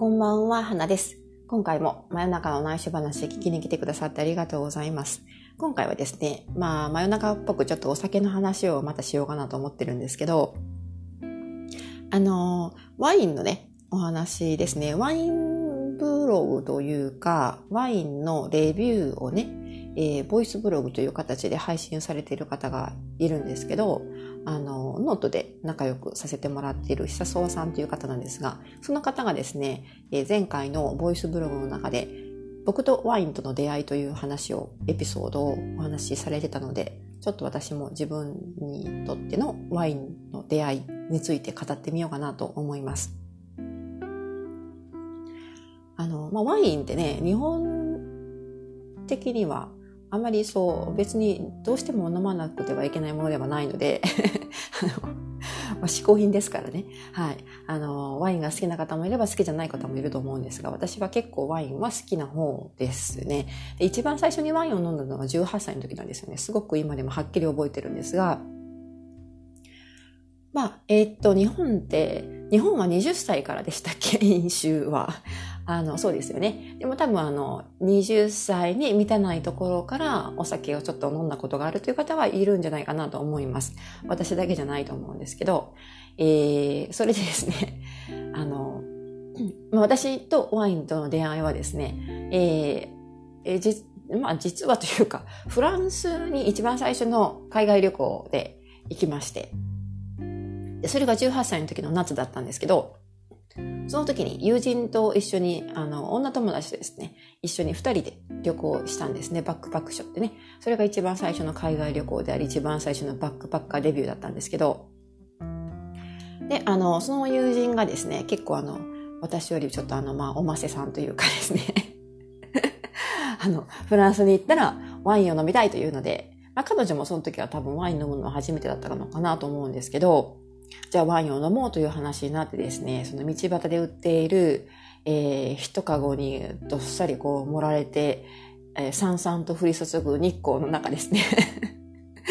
こんばんは、花です。今回も真夜中の内緒話聞きに来てくださってありがとうございます。今回はですね、まあ、真夜中っぽくちょっとお酒の話をまたしようかなと思ってるんですけど、あの、ワインのね、お話ですね。ワインブログというか、ワインのレビューをね、えー、ボイスブログという形で配信されている方がいるんですけど、あの、ノートで仲良くさせてもらっている久沢さんという方なんですが、その方がですね、えー、前回のボイスブログの中で、僕とワインとの出会いという話を、エピソードをお話しされてたので、ちょっと私も自分にとってのワインの出会いについて語ってみようかなと思います。あの、まあ、ワインってね、日本的にはあんまりそう別にどうしても飲まなくてはいけないものではないので あの、ま、嗜好品ですからね。はい。あの、ワインが好きな方もいれば好きじゃない方もいると思うんですが、私は結構ワインは好きな方ですね。で一番最初にワインを飲んだのが18歳の時なんですよね。すごく今でもはっきり覚えてるんですが、まあ、えー、っと、日本って、日本は20歳からでしたっけ？飲酒は。あの、そうですよね。でも多分あの、20歳に満たないところからお酒をちょっと飲んだことがあるという方はいるんじゃないかなと思います。私だけじゃないと思うんですけど、えー、それでですね、あの、私とワインとの出会いはですね、えー、えー、じ、まあ実はというか、フランスに一番最初の海外旅行で行きまして、それが18歳の時の夏だったんですけど、その時に友人と一緒に、あの、女友達とですね、一緒に二人で旅行したんですね。バックパックショってね。それが一番最初の海外旅行であり、一番最初のバックパッカーデビューだったんですけど、で、あの、その友人がですね、結構あの、私よりちょっとあの、まあ、おませさんというかですね あの、フランスに行ったらワインを飲みたいというので、まあ、彼女もその時は多分ワイン飲むのは初めてだったのかなと思うんですけど、じゃあワインを飲もうという話になってですね、その道端で売っている、えー、一かごにどっさりこう盛られて、えー、さんさんと降り注ぐ日光の中ですね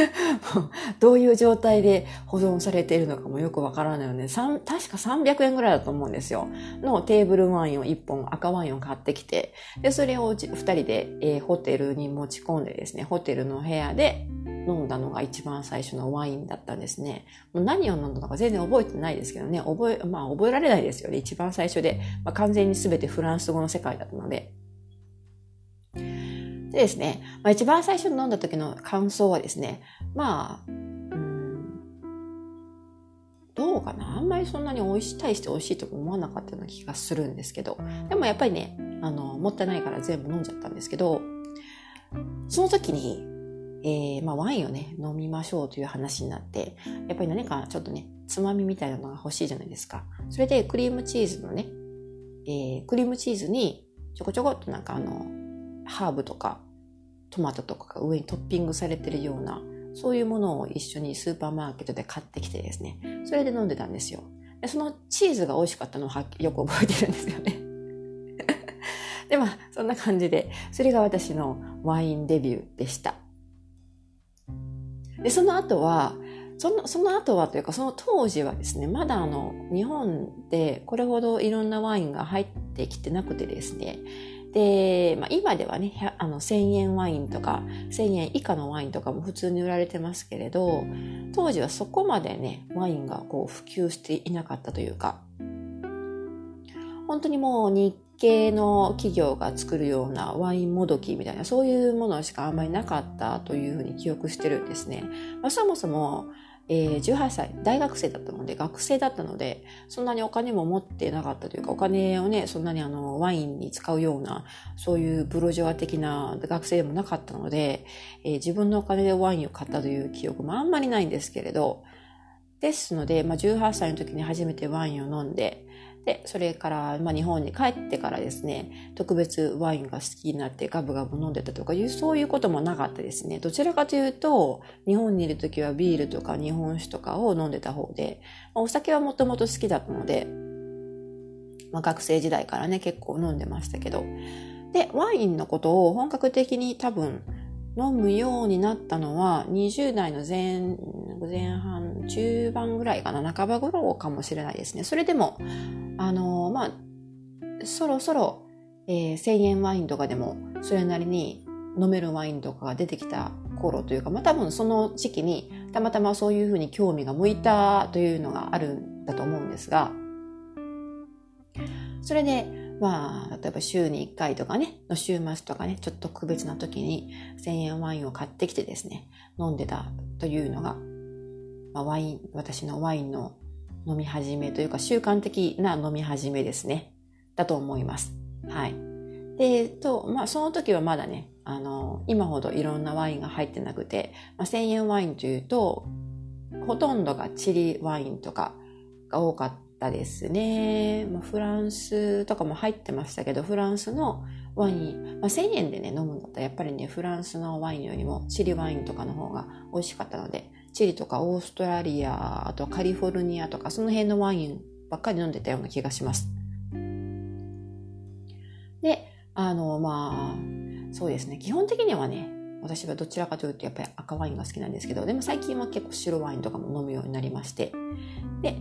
どういう状態で保存されているのかもよくわからないので、確か300円ぐらいだと思うんですよ。のテーブルワインを1本赤ワインを買ってきて、で、それを2人で、えー、ホテルに持ち込んでですね、ホテルの部屋で飲んだのが一番最初のワインだったんですね。もう何を飲んだのか全然覚えてないですけどね、覚え、まあ覚えられないですよね。一番最初で、まあ、完全に全てフランス語の世界だったので。でですね、まあ、一番最初に飲んだ時の感想はですね、まあ、うん、どうかなあんまりそんなに美味しい、対して美味しいとか思わなかったような気がするんですけど、でもやっぱりね、あの、もったいないから全部飲んじゃったんですけど、その時に、えー、まあ、ワインをね、飲みましょうという話になって、やっぱり何かちょっとね、つまみみたいなのが欲しいじゃないですか。それでクリームチーズのね、えー、クリームチーズにちょこちょこっとなんかあの、ハーブとかトマトとかが上にトッピングされてるような、そういうものを一緒にスーパーマーケットで買ってきてですね、それで飲んでたんですよ。でそのチーズが美味しかったのをよく覚えてるんですよね。で、まあ、そんな感じで、それが私のワインデビューでした。で、その後は、その、その後はというか、その当時はですね、まだあの、日本でこれほどいろんなワインが入ってきてなくてですね、で、まあ、今ではね、あの、1000円ワインとか、1000円以下のワインとかも普通に売られてますけれど、当時はそこまでね、ワインがこう普及していなかったというか、本当にもう日系の企業が作るようなワインもどきみたいな、そういうものしかあんまりなかったというふうに記憶してるんですね。まあ、そもそも、えー、18歳、大学生だったので、学生だったので、そんなにお金も持ってなかったというか、お金をね、そんなにあの、ワインに使うような、そういうブロジョア的な学生でもなかったので、えー、自分のお金でワインを買ったという記憶もあんまりないんですけれど、ですので、まあ、18歳の時に初めてワインを飲んで、で、それから、まあ、日本に帰ってからですね、特別ワインが好きになってガブガブ飲んでたとかいう、そういうこともなかったですね。どちらかというと、日本にいる時はビールとか日本酒とかを飲んでた方で、まあ、お酒はもともと好きだったので、まあ、学生時代からね、結構飲んでましたけど。で、ワインのことを本格的に多分、飲むようになったのは20代の前前半中盤ぐらいかな半ば頃かもしれないですね。それでもあのまあそろそろ、えー、1000円ワインとかでもそれなりに飲めるワインとかが出てきた頃というか、まあ多分その時期にたまたまそういうふうに興味が向いたというのがあるんだと思うんですが、それで、まあ、例えば週に1回とかね、の週末とかね、ちょっと特別な時に1000円ワインを買ってきてですね、飲んでたというのが、まあ、ワイン、私のワインの飲み始めというか習慣的な飲み始めですね。だと思います。はい。で、と、まあその時はまだね、あの、今ほどいろんなワインが入ってなくて、まあ、1000円ワインというと、ほとんどがチリワインとかが多かったですね。まあ、フランスとかも入ってましたけど、フランスのワイン、まあ、1000円でね、飲むんだったらやっぱりね、フランスのワインよりもチリワインとかの方が美味しかったので、チリとかオーストラリア、あとカリフォルニアとか、その辺のワインばっかり飲んでたような気がします。で、あの、まあ、そうですね。基本的にはね、私はどちらかというとやっぱり赤ワインが好きなんですけど、でも最近は結構白ワインとかも飲むようになりまして、で、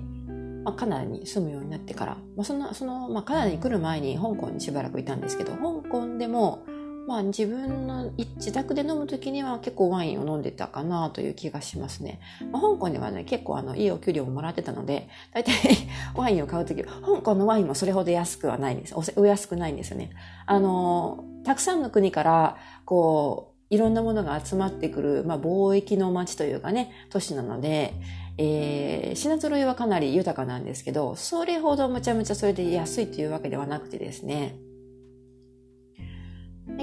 まあ、カナダに住むようになってから、まあ、その、その、まあ、カナダに来る前に香港にしばらくいたんですけど、香港でも、まあ自分の自宅で飲む時には結構ワインを飲んでたかなという気がしますね。まあ、香港ではね、結構あの、いいお給料をもらってたので、大体 ワインを買う時は、香港のワインもそれほど安くはないんです。お安くないんですよね。あの、たくさんの国から、こう、いろんなものが集まってくる、まあ、貿易の街というかね、都市なので、えー、品揃えはかなり豊かなんですけど、それほどむちゃむちゃそれで安いというわけではなくてですね、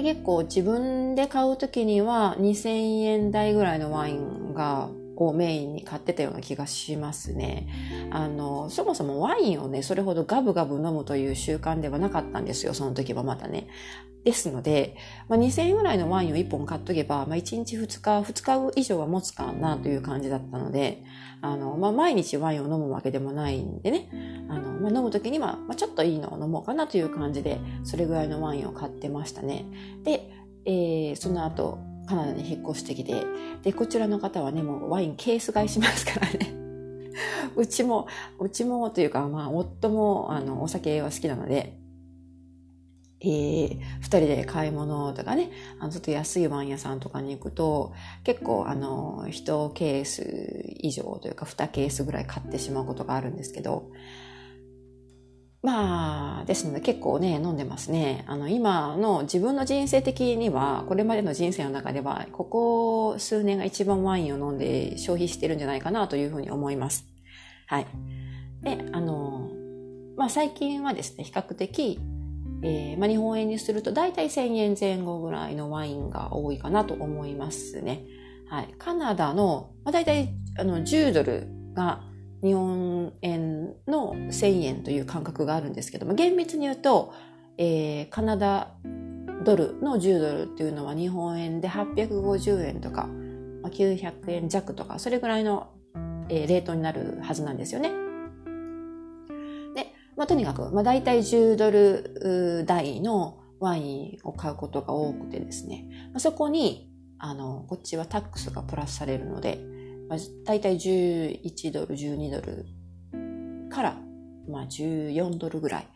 結構自分で買う時には2000円台ぐらいのワインがをメインに買ってたような気がしますね。あの、そもそもワインをね、それほどガブガブ飲むという習慣ではなかったんですよ、その時はまたね。ですので、まあ、2000円ぐらいのワインを1本買っとけば、まあ、1日2日、2日以上は持つかなという感じだったので、あの、まあ、毎日ワインを飲むわけでもないんでね、あの、まあ、飲む時には、まあ、ちょっといいのを飲もうかなという感じで、それぐらいのワインを買ってましたね。で、えー、その後、カナダに引っ越してきて、で、こちらの方はね、もうワインケース買いしますからね。うちも、うちもというか、まあ、夫も、あの、お酒は好きなので、えー、二人で買い物とかね、あの、ちょっと安いワイン屋さんとかに行くと、結構、あの、一ケース以上というか、二ケースぐらい買ってしまうことがあるんですけど、まあ、ですので結構ね、飲んでますね。あの、今の自分の人生的には、これまでの人生の中では、ここ数年が一番ワインを飲んで消費してるんじゃないかなというふうに思います。はい。で、あの、まあ最近はですね、比較的、えー、まあ日本円にすると大体1000円前後ぐらいのワインが多いかなと思いますね。はい。カナダの、まあ大体、あの、10ドルが日本円の1000円という感覚があるんですけども、厳密に言うと、えー、カナダドルの10ドルっていうのは日本円で850円とか、900円弱とか、それぐらいの、えー、レートになるはずなんですよね。で、まあ、とにかく、まあ、大体10ドル台のワインを買うことが多くてですね、まあ、そこに、あの、こっちはタックスがプラスされるので、まあ、大体11ドル、12ドルから、まあ、14ドルぐらい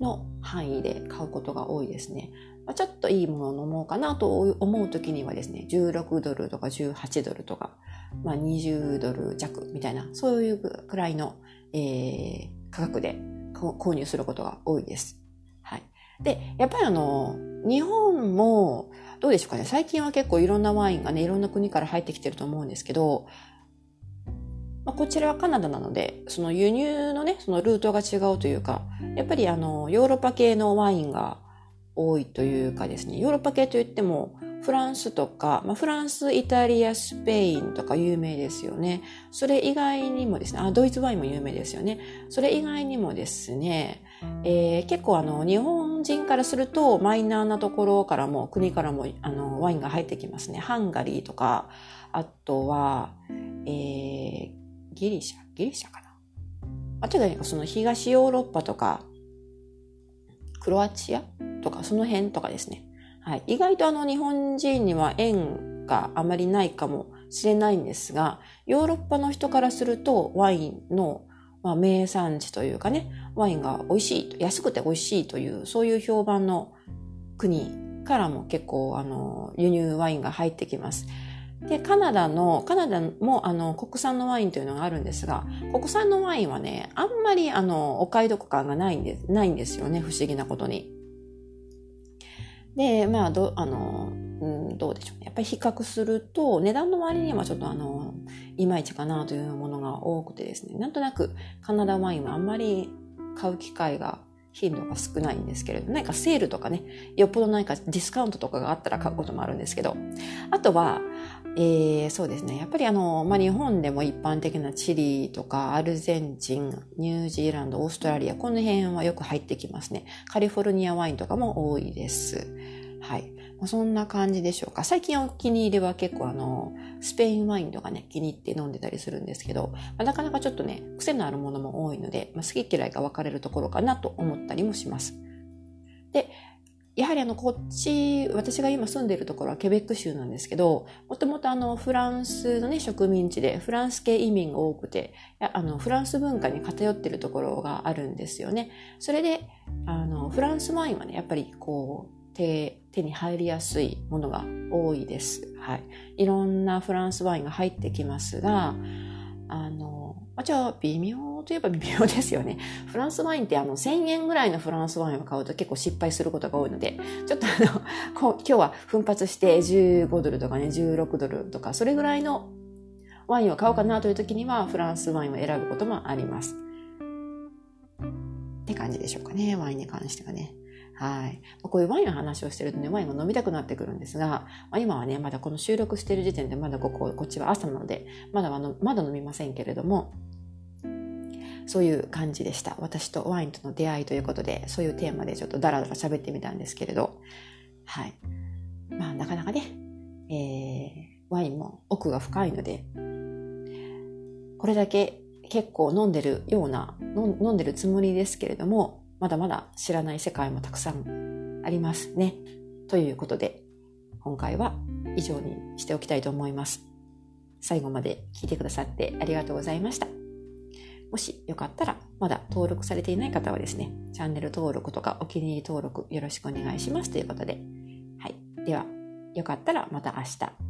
の範囲で買うことが多いですね。まあ、ちょっといいものを飲もうかなと思う時にはですね、16ドルとか18ドルとか、まあ、20ドル弱みたいな、そういうくらいの、えー、価格で購入することが多いです。はい。で、やっぱりあの、日本も、どうでしょうかね。最近は結構いろんなワインがね、いろんな国から入ってきてると思うんですけど、まあ、こちらはカナダなので、その輸入のね、そのルートが違うというか、やっぱりあの、ヨーロッパ系のワインが多いというかですね、ヨーロッパ系といっても、フランスとか、まあ、フランス、イタリア、スペインとか有名ですよね。それ以外にもですね、あ、ドイツワインも有名ですよね。それ以外にもですね、えー、結構あの、日本人からするとマイナーなところからも、国からもあの、ワインが入ってきますね。ハンガリーとか、あとは、えー、ギリシャギリシャかなあとはその東ヨーロッパとか、クロアチアとか、その辺とかですね。はい。意外とあの日本人には縁があまりないかもしれないんですが、ヨーロッパの人からするとワインのまあ、名産地というかね、ワインが美味しい、安くて美味しいという、そういう評判の国からも結構、あの、輸入ワインが入ってきます。で、カナダの、カナダもあの国産のワインというのがあるんですが、国産のワインはね、あんまりあの、お買い得感がないんです、ないんですよね、不思議なことに。で、まあ、ど、あの、うん、どうでしょうね。やっぱり比較すると、値段の割にはちょっとあの、いまいちかなというものが多くてですね、なんとなくカナダワインはあんまり買う機会が頻度が少ないんですけれど、何かセールとかね、よっぽど何かディスカウントとかがあったら買うこともあるんですけど、あとは、えー、そうですね。やっぱりあの、まあ、日本でも一般的なチリとかアルゼンチン、ニュージーランド、オーストラリア、この辺はよく入ってきますね。カリフォルニアワインとかも多いです。はい。まあ、そんな感じでしょうか。最近お気に入りは結構あの、スペインワインとかね、気に入って飲んでたりするんですけど、まあ、なかなかちょっとね、癖のあるものも多いので、まあ、好き嫌いが分かれるところかなと思ったりもします。で、やはりあの、こっち、私が今住んでいるところはケベック州なんですけど、もともとあの、フランスのね、植民地で、フランス系移民が多くて、あの、フランス文化に偏ってるところがあるんですよね。それで、あの、フランスワインはね、やっぱりこう、手に入りやすいものが多いです。はい。いろんなフランスワインが入ってきますが、あの、じゃあ微妙といえば微妙ですよね。フランスワインってあの1000円ぐらいのフランスワインを買うと結構失敗することが多いので、ちょっとあの、こ今日は奮発して15ドルとかね、16ドルとか、それぐらいのワインを買おうかなという時にはフランスワインを選ぶこともあります。って感じでしょうかね、ワインに関してはね。はい。こういうワインの話をしてるとね、ワインが飲みたくなってくるんですが、まあ、今はね、まだこの収録している時点でまだここ、こっちは朝なので、まだまだ飲みませんけれども、そういう感じでした。私とワインとの出会いということで、そういうテーマでちょっとダラダラ喋ってみたんですけれど、はい。まあ、なかなかね、えー、ワインも奥が深いので、これだけ結構飲んでるような、飲んでるつもりですけれども、まだまだ知らない世界もたくさんありますね。ということで、今回は以上にしておきたいと思います。最後まで聞いてくださってありがとうございました。もしよかったら、まだ登録されていない方はですね、チャンネル登録とかお気に入り登録よろしくお願いしますということで。はい。では、よかったらまた明日